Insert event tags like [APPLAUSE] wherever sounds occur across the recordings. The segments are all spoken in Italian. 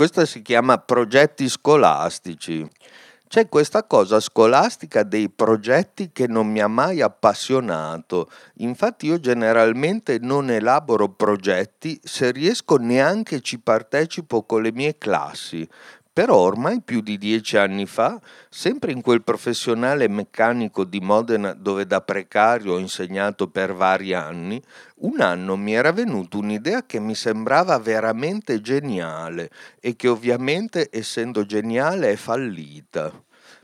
Questa si chiama progetti scolastici. C'è questa cosa scolastica dei progetti che non mi ha mai appassionato. Infatti io generalmente non elaboro progetti, se riesco neanche ci partecipo con le mie classi, però ormai più di dieci anni fa, sempre in quel professionale meccanico di Modena dove da precario ho insegnato per vari anni, un anno mi era venuta un'idea che mi sembrava veramente geniale e che ovviamente essendo geniale è fallita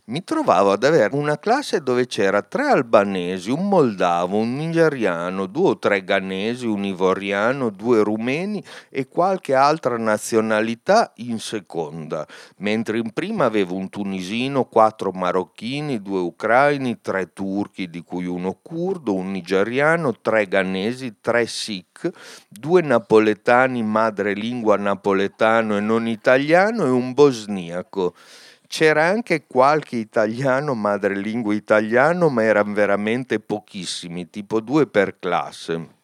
mi trovavo ad avere una classe dove c'era tre albanesi, un moldavo, un nigeriano, due o tre ghanesi, un ivoriano, due rumeni e qualche altra nazionalità in seconda, mentre in prima avevo un tunisino, quattro marocchini, due ucraini, tre turchi di cui uno curdo, un nigeriano, tre ghanesi, tre sikh, due napoletani madrelingua napoletano e non italiano e un bosniaco. C'era anche qualche italiano madrelingua italiano, ma erano veramente pochissimi, tipo due per classe.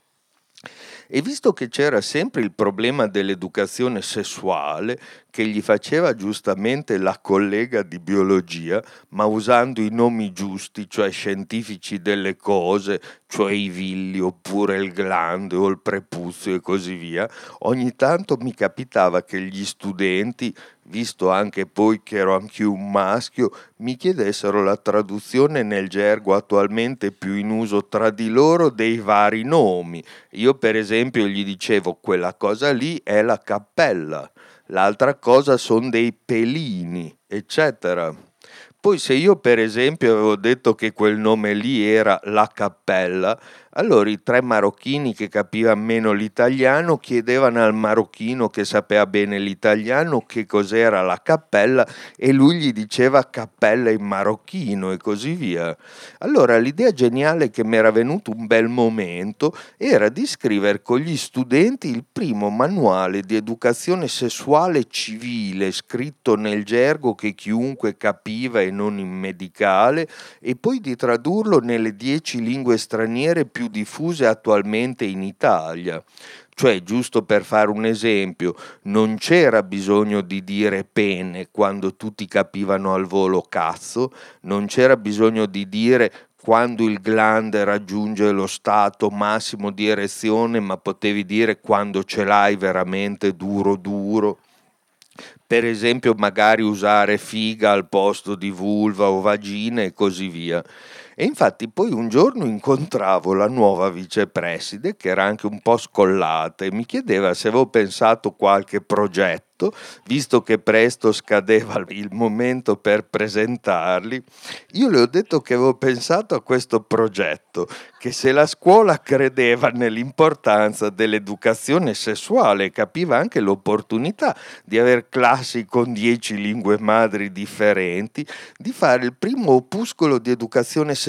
E visto che c'era sempre il problema dell'educazione sessuale, che gli faceva giustamente la collega di biologia, ma usando i nomi giusti, cioè scientifici delle cose, cioè i villi oppure il glande o il prepuzio e così via, ogni tanto mi capitava che gli studenti, visto anche poi che ero anche un maschio, mi chiedessero la traduzione nel gergo attualmente più in uso tra di loro dei vari nomi. Io per esempio gli dicevo quella cosa lì è la cappella, l'altra cosa sono dei pelini, eccetera. Poi se io per esempio avevo detto che quel nome lì era la cappella, allora i tre marocchini che capivano meno l'italiano chiedevano al marocchino che sapeva bene l'italiano che cos'era la cappella e lui gli diceva cappella in marocchino e così via. Allora l'idea geniale che mi era venuto un bel momento era di scrivere con gli studenti il primo manuale di educazione sessuale civile scritto nel gergo che chiunque capiva e non in medicale e poi di tradurlo nelle dieci lingue straniere più diffuse attualmente in Italia. Cioè, giusto per fare un esempio, non c'era bisogno di dire pene quando tutti capivano al volo cazzo, non c'era bisogno di dire quando il glande raggiunge lo stato massimo di erezione, ma potevi dire quando ce l'hai veramente duro duro. Per esempio, magari usare figa al posto di vulva o vagina e così via. E infatti poi un giorno incontravo la nuova vicepreside che era anche un po' scollata e mi chiedeva se avevo pensato qualche progetto visto che presto scadeva [LAUGHS] il momento per presentarli, io le ho detto che avevo pensato a questo progetto, che se la scuola credeva nell'importanza dell'educazione sessuale capiva anche l'opportunità di avere classi con dieci lingue madri differenti, di fare il primo opuscolo di educazione sessuale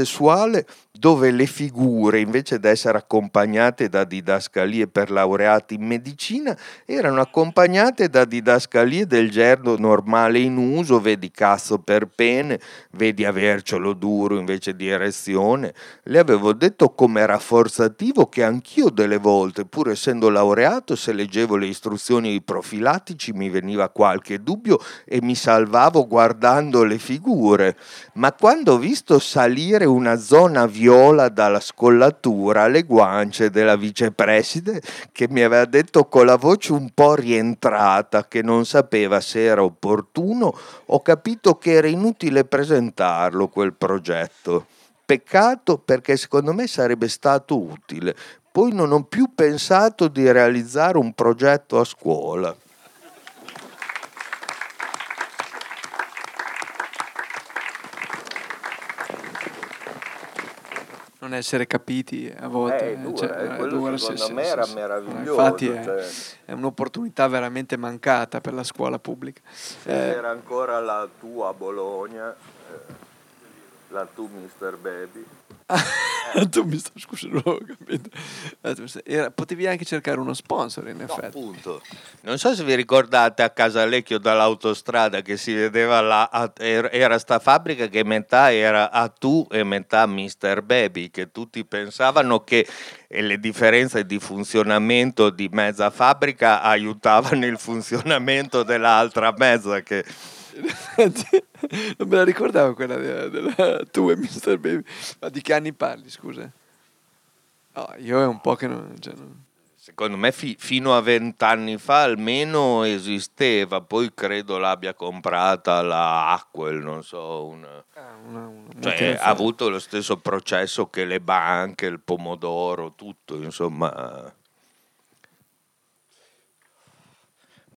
dove le figure, invece di essere accompagnate da didascalie per laureati in medicina, erano accompagnate da didascalie del gergo normale in uso, vedi cazzo per pene, vedi avercelo duro invece di erezione. Le avevo detto come rafforzativo che anch'io delle volte, pur essendo laureato, se leggevo le istruzioni profilattici mi veniva qualche dubbio e mi salvavo guardando le figure. Ma quando ho visto salire una zona viola dalla scollatura alle guance della vicepreside che mi aveva detto con la voce un po' rientrata che non sapeva se era opportuno, ho capito che era inutile presentarlo quel progetto. Peccato perché secondo me sarebbe stato utile. Poi non ho più pensato di realizzare un progetto a scuola. Non essere capiti a volte. Eh, dura, cioè, eh, dura, secondo sì, me sì, era sì, meraviglioso. Infatti è, cioè... è, un'opportunità veramente mancata per la scuola pubblica. Se eh, era ancora la tua Bologna, eh, la tu Mr. Baby. [LAUGHS] tu mi stai scusa, non ho capito. Era, potevi anche cercare uno sponsor in effetti. Appunto. Non so se vi ricordate a Casalecchio dall'autostrada che si vedeva là, era sta fabbrica che metà era a tu e metà Mr. Baby, che tutti pensavano che le differenze di funzionamento di mezza fabbrica aiutavano il funzionamento dell'altra mezza che [LAUGHS] non me la ricordavo quella della, della tu e Mr. Baby. Ma di che anni parli, scusa? Oh, io è un po' che non... Cioè non... Secondo me fi, fino a vent'anni fa almeno esisteva, poi credo l'abbia comprata la Aquel, non so, una... Ah, una, una cioè, ha avuto lo stesso processo che le banche, il pomodoro, tutto, insomma